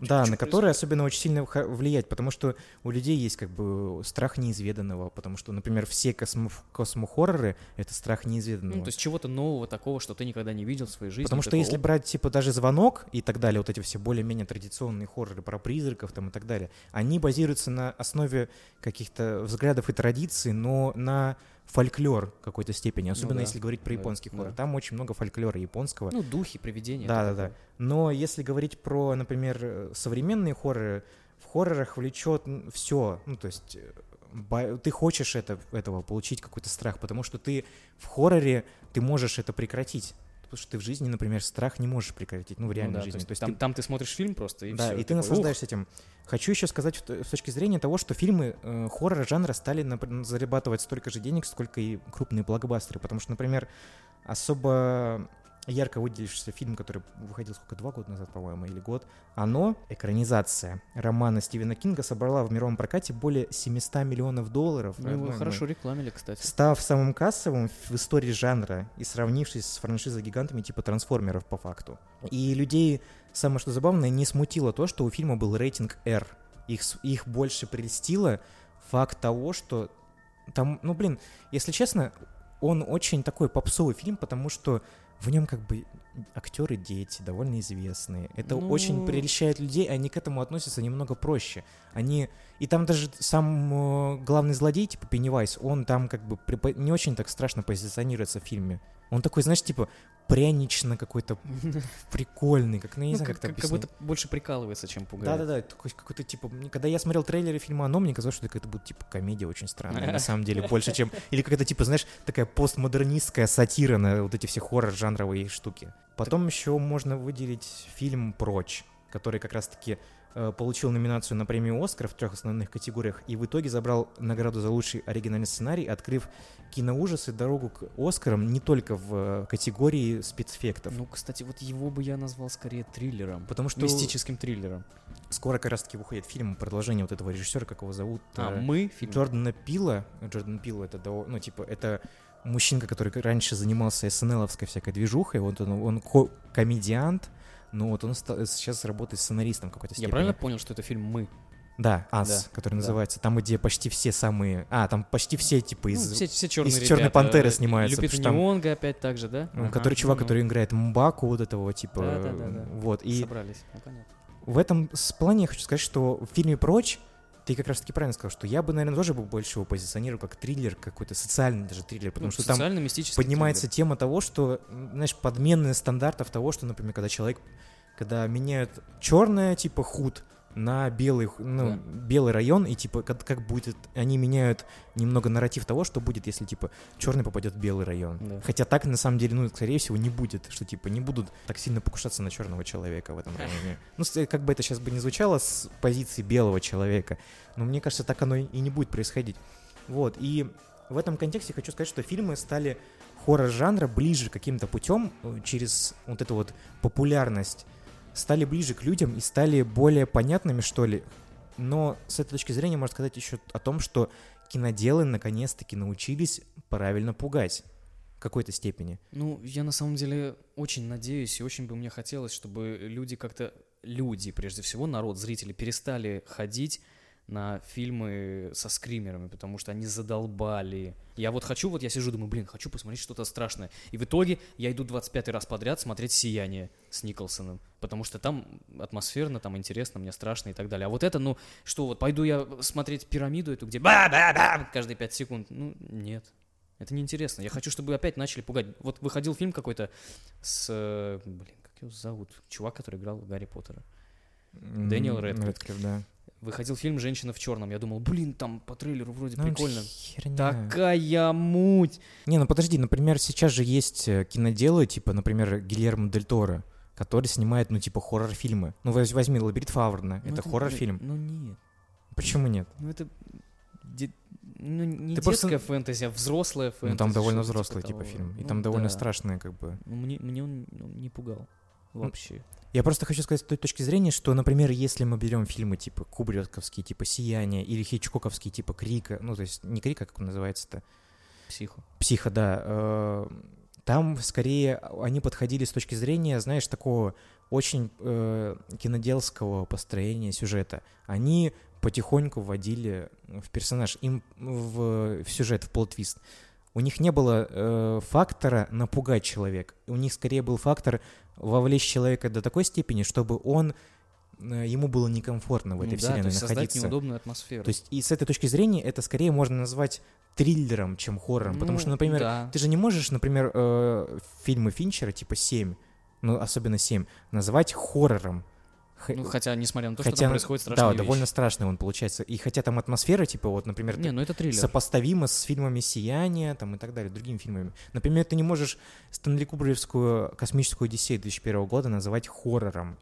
Да, на которые особенно очень сильно влияет, потому что у людей есть как бы страх неизведанного, потому что, например, все космо космохорроры — это страх неизведанного. Ну, то есть чего-то нового такого, что ты никогда не видел в своей жизни. Потому что такого, если «Оп, брать, типа, даже «Звонок» и так далее, вот эти все более-менее традиционные хорроры про призраков там и так далее, они базируются на основе каких-то взглядов и традиций, но на фольклор в какой-то степени, особенно да, если говорить про да, японский да. хоррор. Там очень много фольклора японского. Ну, духи, привидения. Да, да, да. такое. Но если говорить про, например, современные хорроры, в хоррорах влечет все. Ну, то есть э, ты хочешь это, этого, получить какой-то страх, потому что ты в хорроре ты можешь это прекратить. Потому что ты в жизни, например, страх не можешь прекратить, ну, в Ну реальной да, жизни. то есть То есть там, ты- там ты смотришь фильм просто, и да, все. и ты наслаждаешься этим. Хочу еще сказать с точки зрения того, что фильмы э, хоррора жанра стали напр- зарабатывать столько же денег, сколько и крупные блокбастеры. Потому что, например, особо ярко выделившийся фильм, который выходил сколько, два года назад, по-моему, или год, «Оно», экранизация романа Стивена Кинга, собрала в мировом прокате более 700 миллионов долларов. Ну, его ну, хорошо рекламили, кстати. Став самым кассовым в истории жанра и сравнившись с франшизой гигантами типа трансформеров по факту. И людей, самое что забавное, не смутило то, что у фильма был рейтинг R. Их, их больше прельстило факт того, что там, ну, блин, если честно, он очень такой попсовый фильм, потому что в нем как бы актеры дети, довольно известные. Это Ну- очень прельщает людей, они к этому относятся немного проще. Они... И там даже сам э, главный злодей, типа Пеннивайз, он там как бы припо- не очень так страшно позиционируется в фильме. Он такой, знаешь, типа прянично какой-то прикольный, как, ну, я не Ну, знаю, как, как как- будто больше прикалывается, чем пугает. Да-да-да, такой какой-то типа... Когда я смотрел трейлеры фильма «Оно», мне казалось, что это будет типа комедия очень странная, на самом деле, больше, чем... Или какая-то типа, знаешь, такая постмодернистская сатира на вот эти все хоррор-жанровые штуки. Потом еще можно выделить фильм «Прочь», который как раз-таки получил номинацию на премию «Оскар» в трех основных категориях и в итоге забрал награду за лучший оригинальный сценарий, открыв киноужасы дорогу к «Оскарам» не только в э, категории спецэффектов. Ну, кстати, вот его бы я назвал скорее триллером. Потому что Мистическим триллером. скоро как раз-таки выходит фильм продолжение вот этого режиссера, как его зовут. А, э, мы фильм. Джордана Пила. Джордан Пил это, ну, типа, это мужчинка, который раньше занимался СНЛовской всякой движухой, вот он, он ко- комедиант, но вот он ста- сейчас работает сценаристом какой-то Я степени. правильно понял, что это фильм «Мы»? Да, Ас, Да, который да. называется. Там, где почти все самые... А, там почти все, типа, из... Ну, все, все черные из «Чёрной ребята. пантеры» снимаются, что там- Nyong'o опять так же, да? ну, Ага, который чувак, ну-ну. который играет Мбаку, вот этого, типа... Да-да-да-да. Вот, и... Собрались, ну, понятно. В этом плане я хочу сказать, что в фильме «Прочь» ты как раз-таки правильно сказал, что я бы, наверное, тоже бы больше его позиционировал как триллер, какой-то социальный даже триллер, потому Ну, что там поднимается тема того, что, знаешь, подменные стандартов того, что, например, когда человек, когда меняют черное, типа, худ, на белый, ну, Да. белый район, и типа как, как будет, они меняют немного нарратив того, что будет, если типа черный попадет в белый район. Да. Хотя так на самом деле, ну, скорее всего, не будет, что типа не будут так сильно покушаться на черного человека в этом районе. Ну, как бы это сейчас бы не звучало с позиции белого человека, но мне кажется, так оно и не будет происходить. Вот, и в этом контексте хочу сказать, что фильмы стали хоррор-жанра ближе каким-то путем э, через вот эту вот популярность стали ближе к людям и стали более понятными, что ли. Но с этой точки зрения можно сказать еще о том, что киноделы наконец-таки научились правильно пугать в какой-то степени. Ну, я на самом деле очень надеюсь и очень бы мне хотелось, чтобы люди как-то, люди прежде всего, народ, зрители, перестали ходить на фильмы со скримерами, потому что они задолбали. Я вот хочу, вот я сижу, думаю, блин, хочу посмотреть что-то страшное. И в итоге я иду 25 раз подряд смотреть «Сияние» с Николсоном, потому что там атмосферно, там интересно, мне страшно и так далее. А вот это, ну, что вот, пойду я смотреть «Пирамиду» эту, где ба-ба-ба каждые 5 секунд. Ну, нет. Это неинтересно. Я хочу, чтобы опять начали пугать. Вот выходил фильм какой-то с... Блин, как его зовут? Чувак, который играл в Гарри Поттера. Дэниел М, Рэдклифф. Рэдклифф, да. Выходил фильм «Женщина в черном». Я думал, блин, там по трейлеру вроде Ну, это прикольно. херня. Такая муть! Не, ну подожди, например, сейчас же есть э, киноделы, типа, например, Гильермо Дель Торо, который снимает, ну, типа, хоррор-фильмы. Ну, воз- возьми «Лабиринт Фаврна», Ну, это хоррор-фильм. Ну нет. Почему нет? Ну это... де- Ну, не Ты просто- детская фэнтези, а взрослая фэнтези. Ну, там довольно что-то взрослый, типа, того. фильм. И Ну там довольно да. страшное, как бы. Ну, Мне, мне он ну, не пугал. Вообще. Я просто хочу сказать с той точки зрения, что, например, если мы берем фильмы типа Кубриковские, типа «Сияние», или Хичкоковские, типа «Крика», ну, то есть не «Крика», как он называется-то, Психо. «Психо», да, э, там скорее они подходили с точки зрения, знаешь, такого очень э, киноделского построения сюжета. Они потихоньку вводили в персонаж, им в, в сюжет, в плот-твист. У них не было э, фактора напугать человека. У них скорее был фактор вовлечь человека до такой степени, чтобы он э, ему было некомфортно в этой Ну да, вселенной то есть создать находиться. неудобную атмосферу. То есть и с этой точки зрения это скорее можно назвать триллером, чем хоррором. потому Ну, что, например, да. ты же не можешь, например, э, фильмы Финчера типа 7, ну особенно 7, назвать хоррором. Ну, хотя, несмотря на то, хотя, что там происходит страшные да, вещи. довольно страшный он получается. И хотя там атмосфера, типа, вот, например, Не, ну это триллер. сопоставима с фильмами «Сияние» там, и так далее, другими фильмами. Например, ты не можешь Стэнли Кубревскую «Космическую Одиссею» 2001 года называть хоррором.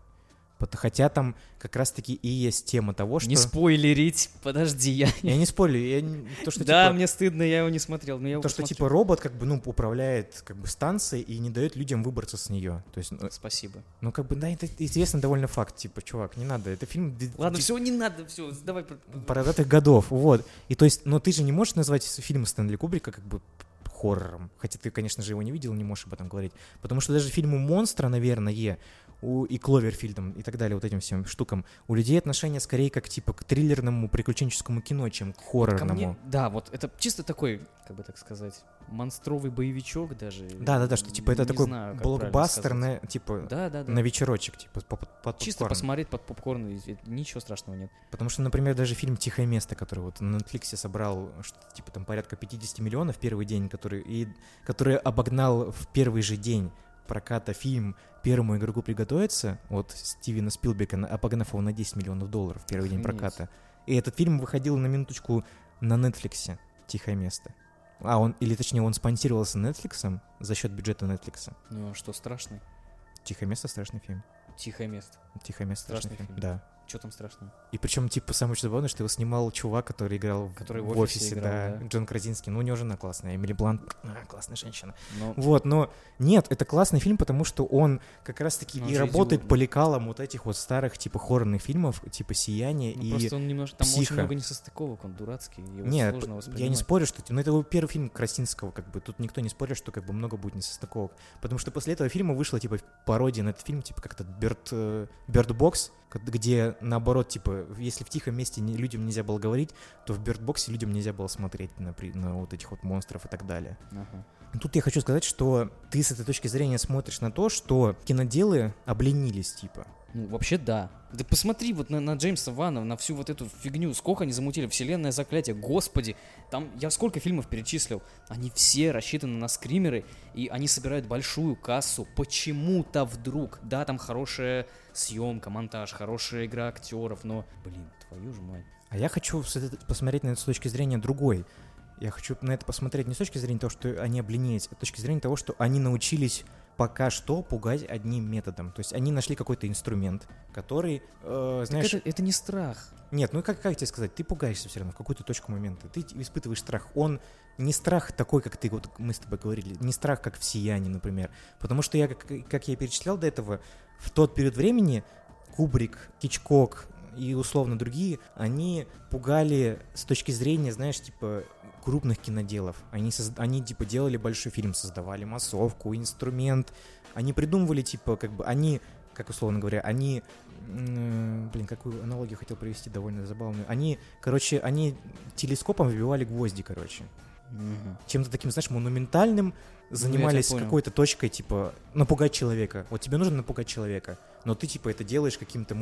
Хотя там как раз-таки и есть тема того, что... Не спойлерить, подожди, я... Я не спорю, я то, что да, типа, мне стыдно, я его не смотрел, но я то, что типа робот как бы, ну, управляет как бы станцией и не дает людям выбраться с нее. То есть, ну, Спасибо. ну, как бы, да, это известный довольно факт, типа, чувак, не надо, это фильм Ладно, все, не надо, все, давай. бородатых годов, вот. И то есть, но ты же не можешь назвать фильм Стэнли Кубрика как бы хоррором. Хотя ты, конечно же, его не видел, не можешь об этом говорить. Потому что даже фильму «Монстра», наверное, у, и Кловерфильдом и так далее, вот этим всем штукам. У людей отношение скорее как типа к триллерному приключенческому кино, чем к хоррорному. мне- да, вот это чисто такой, как бы так сказать, монстровый боевичок даже. Да, да, да, что типа это такой знаю, блокбастер на типа Да, да, да. на вечерочек, типа под, под Чисто попкорн. посмотреть под попкорн, и- ничего страшного нет. Потому что, например, даже фильм «Тихое место», который вот на Netflix собрал, что типа там порядка 50 миллионов в первый день, который, и, который обогнал в первый же день проката фильм «Первому игроку приготовиться» от Стивена Спилбека, его на 10 миллионов долларов в первый день Охренеть. проката. И этот фильм выходил на минуточку на Netflix «Тихое место». А он, или точнее, он спонсировался Netflix за счет бюджета Netflix. Ну, а что страшный? «Тихое место» — страшный фильм. Тихое место. «Тихое место» — страшный, Страшный фильм. фильм. Да. Что там страшного? И причем, типа, самое что забавное, что его снимал чувак, который играл в- Который в, в офисе, играл, да, да. Джон Кразинский. Ну, у него жена классная, Эмили Блант, а, классная женщина. Ну, Вот, но нет, это классный фильм, потому что он как раз-таки и работает идиот. по лекалам вот этих вот старых, типа, хоррорных фильмов, типа «Сияние» ну, и... просто он немножко, там «Психа». очень много несостыковок, он дурацкий, его Нет, сложно я не спорю, что... Ну, это его первый фильм Красинского, как бы. Тут никто не спорит, что как бы много будет несостыковок. Потому что после этого фильма вышла, типа, пародия на этот фильм, типа, как-то Bird, э, Bird Box, г- где, наоборот, типа, если в тихом месте не- людям нельзя было говорить, то в Box людям нельзя было смотреть на, на вот этих вот монстров и так далее. Ага. Тут я хочу сказать, что ты с этой точки зрения смотришь на то, что киноделы обленились, типа. Ну, вообще да. Ты посмотри вот на, на Джеймса Вана, на всю вот эту фигню, сколько они замутили, вселенное заклятие, господи, там я сколько фильмов перечислил, они все рассчитаны на скримеры, и они собирают большую кассу, почему-то вдруг, да, там хорошая съемка, монтаж, хорошая игра актеров, но, блин, твою же мать. А я хочу посмотреть на это с точки зрения другой. Я хочу на это посмотреть не с точки зрения того, что они обленились, а с точки зрения того, что они научились пока что пугать одним методом. То есть они нашли какой-то инструмент, который, э, Так знаешь... это, это не страх. Нет, ну как, как тебе сказать, ты пугаешься все равно в какую-то точку момента. Ты испытываешь страх. Он не страх такой, как ты, вот мы с тобой говорили, не страх, как в «Сиянии», например. Потому что я, как, как я перечислял до этого, в тот период времени Кубрик, Кичкок и условно другие, они пугали с точки зрения, знаешь, типа крупных киноделов. Они, созд- они типа делали большой фильм, создавали массовку, инструмент. Они придумывали, типа, как бы, они, как условно говоря, они блин, какую аналогию хотел привести довольно забавную. Они, короче, они телескопом вбивали гвозди, короче. Мгм. Чем-то таким, знаешь, монументальным занимались понял. какой-то точкой, типа, напугать человека. Вот тебе нужно напугать человека, но ты, типа, это делаешь каким-то,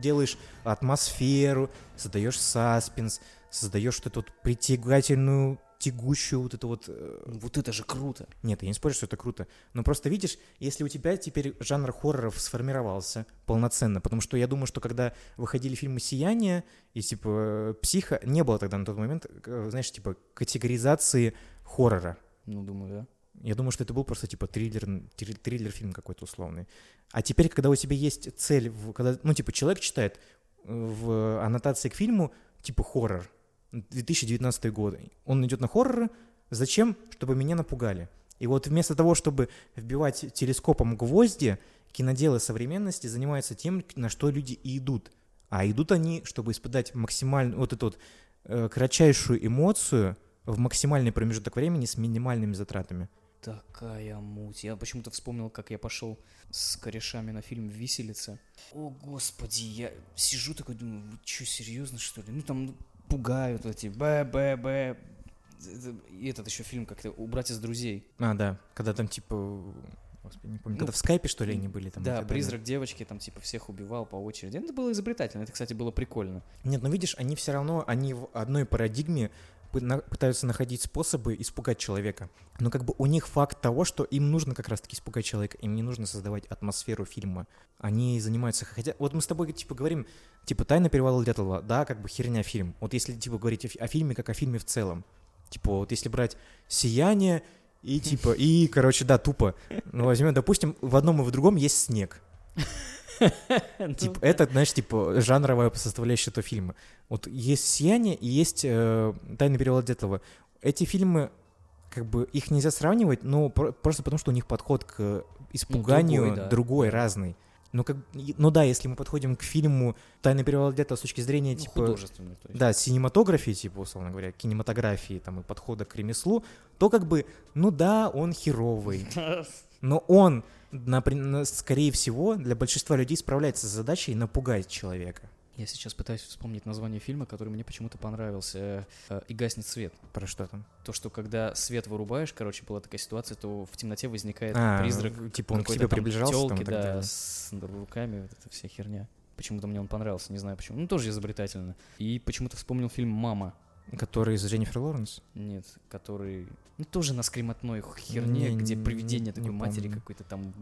делаешь атмосферу, создаешь саспенс, создаешь вот эту вот притягательную, тягущую вот эту вот э, Вот это же круто. нет, я не спорю, что это круто. Но просто видишь, если у тебя теперь жанр хорроров сформировался полноценно, потому что я думаю, что когда выходили фильмы «Сияние» и типа «Психа», не было тогда на тот момент, э, знаешь, типа категоризации хоррора. Ну, думаю, да. Я думаю, что это был просто типа триллер, трил- триллер-фильм какой-то условный. А теперь, когда у тебя есть цель, когда, ну, типа, человек читает э, в аннотации к фильму, типа, хоррор, 2019 год, он идет на хорроры, зачем? Чтобы меня напугали. И вот вместо того, чтобы вбивать телескопом гвозди, киноделы современности занимаются тем, на что люди и идут. А идут они, чтобы испытать максимальную, вот эту вот э, кратчайшую эмоцию в максимальный промежуток времени с минимальными затратами. Такая муть. Я почему-то вспомнил, как я пошел с корешами на фильм «Виселица». О, господи, я сижу такой, думаю, вы что, серьезно, что ли? Ну, там пугают эти б-б-б. И этот еще фильм как-то «Убрать из друзей». А, да, когда там типа, господи, не помню, Ну, когда в скайпе, что ли, они были там? да, так далее. призрак девочки там типа всех убивал по очереди. Это было изобретательно, это, кстати, было прикольно. Нет, ну видишь, они все равно, они в одной парадигме пытаются находить способы испугать человека. Но как бы у них факт того, что им нужно как раз-таки испугать человека, им не нужно создавать атмосферу фильма. Они занимаются, хотя, вот мы с тобой типа говорим, типа «Тайна перевала Дятлова», да, как бы херня фильм. Вот если типа говорить о, о фильме как о фильме в целом, типа вот если брать «Сияние», и типа, и, короче, да, тупо. Ну, возьмем, допустим, в одном и в другом есть снег. Типа, это, знаешь, типа, жанровая составляющая этого фильма. Вот есть «Сияние» и есть э, «Тайный перевод Дятлова». Эти фильмы, как бы, их нельзя сравнивать, но про- просто потому, что у них подход к испуганию другой, да. другой, разный. Ну, как, ну да, если мы подходим к фильму «Тайна перевала где-то» с точки зрения, Ну, типа, художественный, то есть. да, синематографии, типа, условно говоря, кинематографии там и подхода к ремеслу, то как бы, ну да, он херовый. Но он, на- скорее всего, для большинства людей справляется с задачей напугать человека. Я сейчас пытаюсь вспомнить название фильма, который мне почему-то понравился. э, «И гаснет свет». Про что там? То, что когда свет вырубаешь, короче, была такая ситуация, то в темноте возникает А, призрак типа он к тебе там приближался там и тёлки, так да, далее. с руками, вот эта вся херня. Почему-то мне он понравился, не знаю почему. Ну, тоже изобретательно. И почему-то вспомнил фильм «Мама». Который с Дженнифер Лоуренс? Нет, который... Ну, тоже на скримотной херне, Не- где не- привидение не такой матери помню. какой-то там,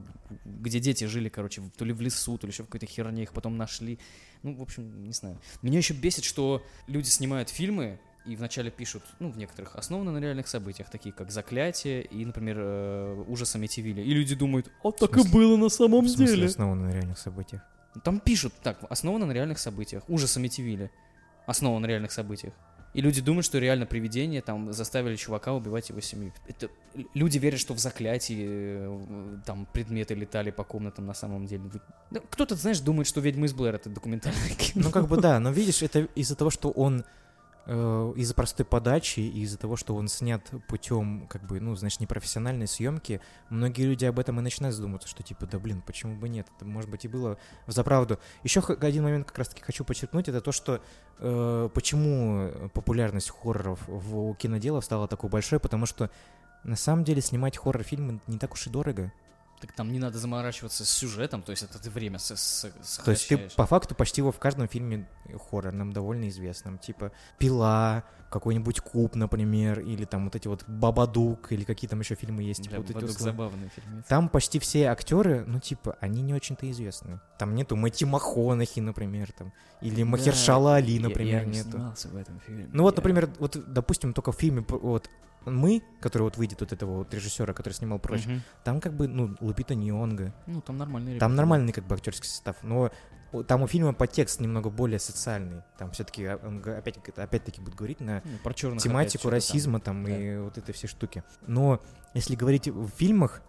где дети жили, короче, то ли в лесу, то ли еще в какой-то херне, их потом нашли. Ну, в общем, не знаю. Меня еще бесит, что люди снимают фильмы, и вначале пишут, ну, в некоторых, основаны на реальных событиях, такие как «Заклятие» и, например, э, «Ужас Амитивилля». И люди думают, а так и было на самом В смысле, деле. основано на реальных событиях. Там пишут, так, основано на реальных событиях. Ужас Амитивилля. Основан на реальных событиях. И люди думают, что реально привидение там заставили чувака убивать его семью. Это люди верят, что в заклятии э, там предметы летали по комнатам на самом деле. Кто-то, знаешь, думает, что «Ведьма из Блэр» — это документальное кино. Ну, как бы да, но видишь, это из-за того, что он из-за простой подачи и из-за того, что он снят путем, как бы, ну, значит, непрофессиональной съемки, многие люди об этом и начинают задумываться, что типа, да блин, почему бы нет? Это, может быть, и было за правду. Еще один момент как раз-таки хочу подчеркнуть, это то, что э, почему популярность хорроров в киноделах стала такой большой, потому что на самом деле снимать хоррор-фильмы не так уж и дорого. Так там не надо заморачиваться с сюжетом, то есть это ты время с- с- То есть ты сокращаешь. по факту почти во в каждом фильме хоррорном довольно известном, типа «Пила», какой-нибудь «Куб», например, или там вот эти вот «Бабадук», или какие там еще фильмы есть. типа Да, вот эти забавный фильм. Там почти все актеры, ну типа, они не очень-то известны. Там нету Мэтти Махонахи, например, там, или Махершала Али, например, я, не нету. в этом фильме. Ну вот, Я- например, вот, допустим, только в фильме вот мы, который вот выйдет вот этого вот режиссера, который снимал прочь, Мгм. там как бы, ну, Лупита Нионга, Ну, там нормальный там нормальный как бы актерский состав, но там у фильма подтекст немного более социальный. Там все-таки опять, опять-таки будет говорить на Ну, про тематику расизма там, да. и вот это все штуки. Но если говорить в фильмах,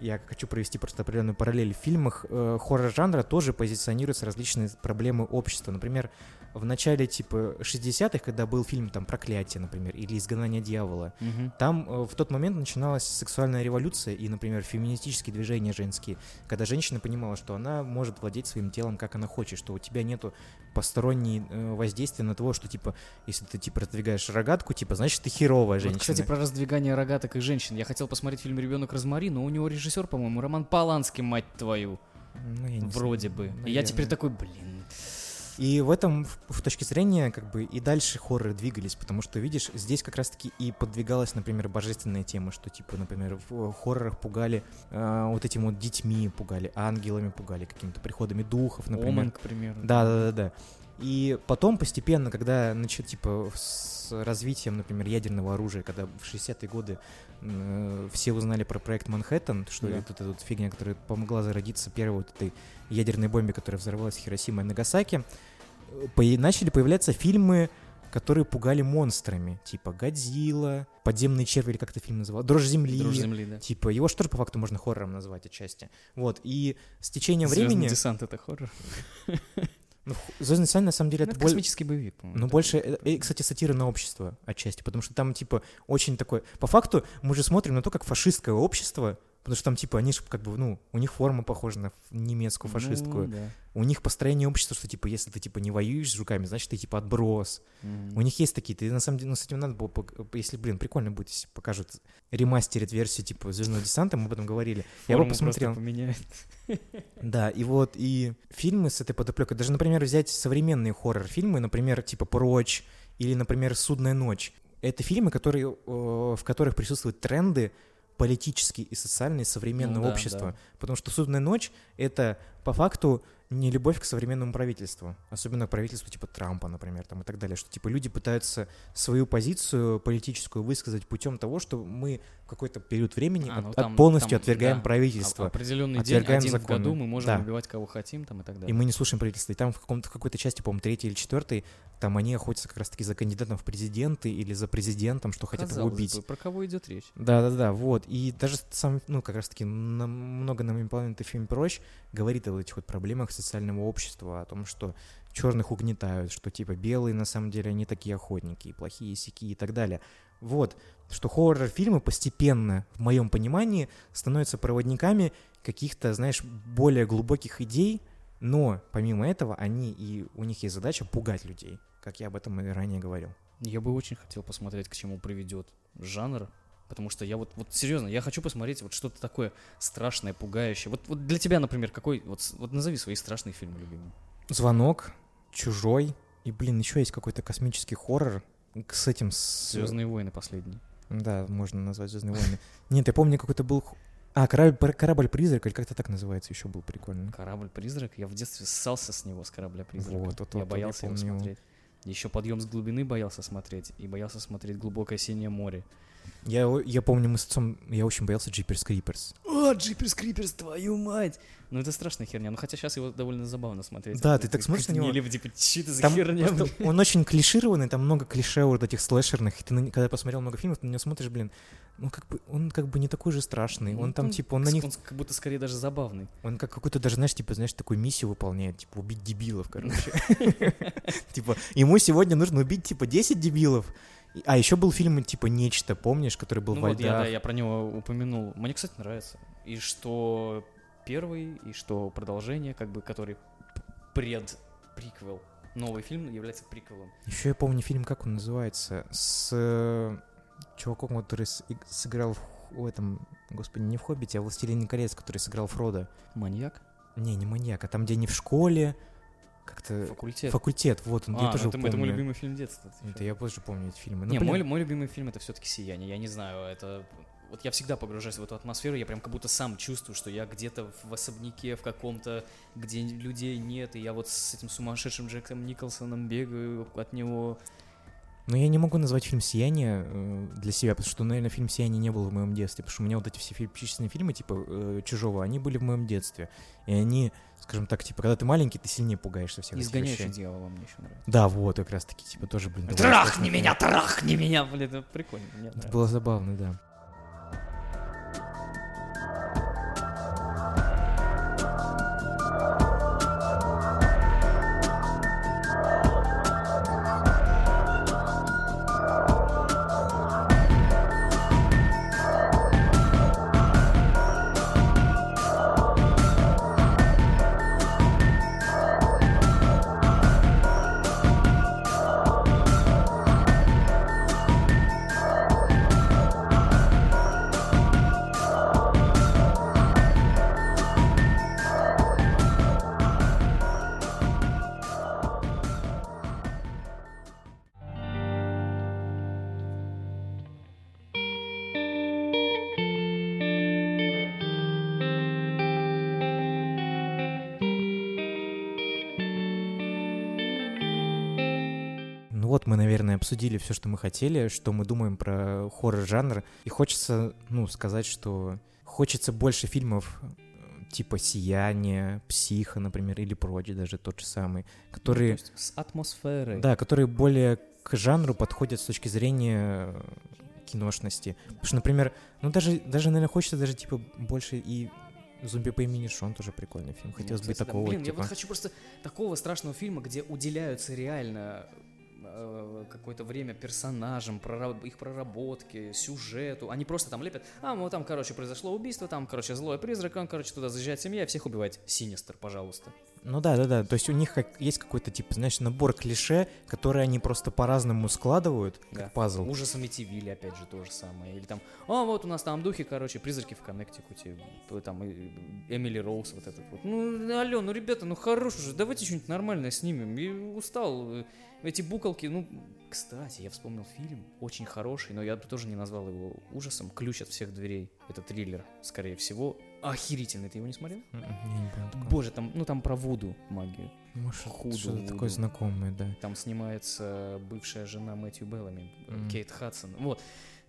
я хочу провести просто определенную параллель. В фильмах э, хоррор-жанра тоже позиционируются различные проблемы общества. Например, в начале типа 60-х, когда был фильм там «Проклятие», например, или «Изгнание дьявола», Мгм. там э, в тот момент начиналась сексуальная революция и, например, феминистические движения женские, когда женщина понимала, что она может владеть своим телом, как она хочет, что у тебя нету посторонней э, воздействия на того, что, типа, если ты, типа, раздвигаешь рогатку, типа, значит, ты херовая Вот, женщина. кстати, про раздвигание рогаток и женщин. Я хотел посмотреть фильм «Ребенок Розмари», но у него режиссер, по-моему, Роман Поланский, мать твою. Ну, я не Вроде знаю, бы. И я теперь наверное. такой, блин. И в этом, в, в точке зрения, как бы и дальше хорроры двигались, потому что, видишь, здесь как раз-таки и подвигалась, например, божественная тема, что, типа, например, в хоррорах пугали э, вот этим вот детьми, пугали ангелами, пугали какими-то приходами духов, например. Омен, к примеру. Да, да, да, да. И потом постепенно, когда начал, типа, с развитием, например, ядерного оружия, когда в 60-е годы все узнали про проект Манхэттен, что Да. это вот фигня, которая помогла зародиться первой вот этой ядерной бомбе, которая взорвалась в Хиросима и Нагасаки, э, по- начали появляться фильмы, которые пугали монстрами, типа Годзилла, Подземный червь, или как это фильм называл, Дрожь земли. Дрожь земли, да. Типа, его же тоже по факту можно хоррором назвать отчасти. Вот, и с течением Звездный времени... десант это хоррор. Ну, «Звездный десант» на самом деле Ну, это это более... космический боевик. Ну, больше, э, и, кстати, сатира на общество отчасти, потому что там, типа, очень такое... По факту мы же смотрим на то, как фашистское общество, потому что там, типа, они же, как бы, ну, у них форма похожа на немецкую фашистскую. Ну, да. У них построение общества, что, типа, если ты, типа, не воюешь с жуками, значит, ты, типа, отброс. Мгм. У них есть такие, ты, на самом деле, ну, с этим надо было, если, блин, прикольно будет, если покажут ремастерит версию, типа, Звездного десанта, мы об этом говорили. Я бы Форму просто посмотрел. поменяет. Да, и вот и фильмы с этой подоплекой, даже, например, взять современные хоррор-фильмы, например, типа «Прочь» или, например, «Судная ночь». Это фильмы, которые, э, в которых присутствуют тренды политические и социальные современного Ну да, общества. да. Потому что «Судная ночь» — это, по факту, не любовь к современному правительству, особенно к правительству типа Трампа, например, там и так далее, что типа люди пытаются свою позицию политическую высказать путем того, что мы в какой-то период времени А, ну от- там- полностью там, отвергаем да, правительство. Определенный день, Отвергаем один в законы. году, мы можем Да. убивать кого хотим там и так И далее. мы не слушаем правительство. И там в, каком-то, в какой-то части, по-моему, третьей или четвертой, там они охотятся как раз-таки за кандидатом в президенты или за президентом, что хотят его Казалось убить. бы, про кого идет речь? Да-да-да, вот. И даже сам, ну, как раз-таки намного нам имплантный фильм «Прочь» говорит о этих вот проблемах социального общества, о том, что черных угнетают, что типа белые на самом деле они такие охотники, и плохие сики и так далее. Вот, что хоррор-фильмы постепенно, в моем понимании, становятся проводниками каких-то, знаешь, более глубоких идей, но помимо этого они и у них есть задача пугать людей, как я об этом и ранее говорил. Я бы очень хотел посмотреть, к чему приведет жанр. Потому что я вот, вот серьезно, я хочу посмотреть вот что-то такое страшное, пугающее. Вот, вот для тебя, например, какой, вот, вот назови свои страшные фильмы любимые. Звонок, чужой. И, блин, еще есть какой-то космический хоррор с этим... С... Звездные войны последние. Да, можно назвать Звездные войны. Нет, я помню, какой-то был... А, корабль, корабль-призрак, или как-то так называется, еще был прикольно. Корабль-призрак. Я в детстве ссался с него, с корабля-призрака. Вот, вот, я вот, боялся я его смотреть. Еще подъем с глубины боялся смотреть. И боялся смотреть глубокое синее море. Я, я помню, мы с отцом... Я очень боялся Джиперс Криперс. О, Джиперс Криперс, твою мать! Ну это страшная херня. Ну хотя сейчас его довольно забавно смотреть. Да, ты так смотришь на него. гнили, типа, что это за Там херня? просто он очень клишированный, там много клише вот этих слэшерных. И ты, на когда посмотрел много фильмов, ты на него смотришь, блин, ну как бы он как бы не такой же страшный. Ну, Он там типа он на них, Он как будто скорее даже забавный. он как какой-то даже знаешь типа знаешь такую миссию выполняет, типа убить дебилов, короче. Типа ему сегодня нужно убить типа 10 дебилов. А еще был фильм типа нечто, помнишь, который был Ну во вот я, да, я про него упомянул. Мне, кстати, нравится. И что первый, и что продолжение, как бы, который п- пред приквел. Новый фильм является приквелом. Еще я помню фильм, как он называется, с э, чуваком, который сыграл в, в этом, господи, не в Хоббите, а в Властелине колец, который сыграл Фрода. Маньяк? Не, не маньяк, а там, где они в школе, как-то... Факультет. Факультет, вот он, а, я ну тоже это, мой- это мой помню. любимый фильм детства. Это я позже помню эти фильмы. Ну, не, блин, мой, мой любимый фильм это все-таки Сияние. Я не знаю, это вот я всегда погружаюсь в эту атмосферу, я прям как будто сам чувствую, что я где-то в особняке в каком-то, где людей нет, и я вот с этим сумасшедшим Джеком Николсоном бегаю от него. Но я не могу назвать фильм «Сияние» э, для себя, потому что, наверное, фильм «Сияние» не был в моем детстве, потому что у меня вот эти все перечисленные фильмы, типа э, «Чужого», они были в моем детстве. И они, скажем так, типа, когда ты маленький, ты сильнее пугаешься всех этих Изгоняющий вещей. дьявола мне еще нравится. Да, вот, как раз таки, типа, тоже, блин. Трахни меня, трахни меня! Блин, это прикольно. Мне Это было забавно, да. Обсудили все, что мы хотели, что мы думаем про хоррор-жанр. И хочется, ну, сказать, что хочется больше фильмов э, типа «Сияние», «Психа», например, или «Прочь» даже тот же самый, которые, Ну, с атмосферой. да, которые более к жанру подходят с точки зрения э, киношности. Потому что, например, ну даже, даже, наверное, хочется даже типа больше и «Зомби по имени Шон» тоже прикольный фильм. Ну, Хотелось бы кстати, да. такого Блин, я типа. вот хочу просто такого страшного фильма, где уделяются реально какое-то время персонажам, прораб- их проработке, сюжету. Они просто там лепят, а, вот там, короче, произошло убийство, там, короче, злой призрак, он, короче, туда заезжает семья всех убивает. Синистер, пожалуйста. Ну да, да, да. То есть у них как, есть какой-то типа, знаешь, набор клише, которые они просто по-разному складывают, как Да. пазл. Ужас Амитивилля, опять же, то же самое. Или там, а, вот у нас там духи, короче, призраки в Коннектикуте, там Эмили Роуз вот этот вот. Ну, алло, ну, ребята, ну, хорош уже, давайте что-нибудь нормальное снимем. Я устал. э, Эти буколки, ну, кстати, я вспомнил фильм, очень хороший, но я бы тоже не назвал его ужасом. «Ключ от всех дверей». Это триллер, скорее всего. Охерительный. Ты его не смотрел? М-м, Я не понял. Боже, там, ну там про Вуду магию. Может, худу, что-то такое знакомое, да. Там снимается бывшая жена Мэтью Беллами, Мгм. Кейт Хадсон. Вот.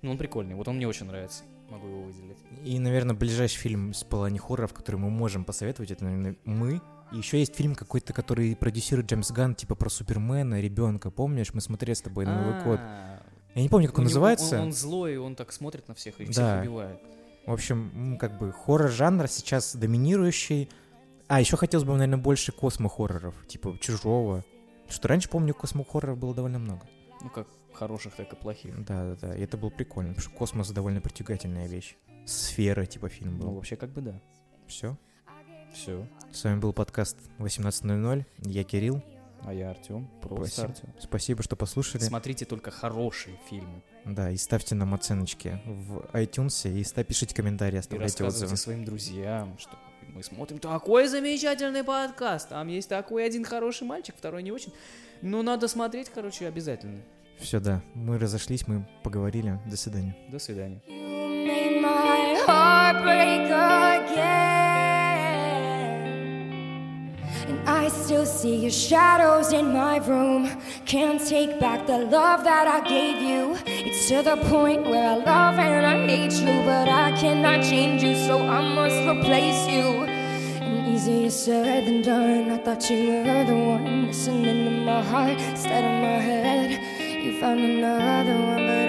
Ну, он прикольный. Вот он мне очень нравится. Могу его выделить. И, наверное, ближайший фильм с плане хорроров, который мы можем посоветовать, это, наверное, мы. И еще есть фильм какой-то, который продюсирует Джеймс Ганн, типа про Супермена, ребенка. Помнишь, мы смотрели с тобой на Новый год. А, Я не помню, как он него- называется. Он, он злой, он так смотрит на всех и всех убивает. В общем, как бы хоррор-жанр сейчас доминирующий. А, еще хотелось бы, наверное, больше космо-хорроров, типа Чужого. Что раньше, помню, космо-хорроров было довольно много. Ну, как хороших, так и плохих. Да-да-да, и это было прикольно, потому что космос довольно притягательная вещь. Сфера, типа, фильм Ну, был. вообще, как бы да. Все. Все. С вами был подкаст 18.00. Я Кирилл. А я Артем. Просто Спасибо. Артем. Спасибо, что послушали. Смотрите только хорошие фильмы. Да, и ставьте нам оценочки в iTunes, и ста- пишите комментарии, И оставляйте рассказывайте отзывы. своим друзьям, что мы смотрим такой замечательный подкаст. Там есть такой один хороший мальчик, второй не очень. Но надо смотреть, короче, обязательно. Все, да, мы разошлись, мы поговорили. До свидания. До свидания. You made my heart break And I still see your shadows in my room. Can't take back the love that I gave you. It's to the point where I love and I hate you, but I cannot change you, so I must replace you. And easier said than done. I thought you were the one listening to my heart instead of my head. You found another one, but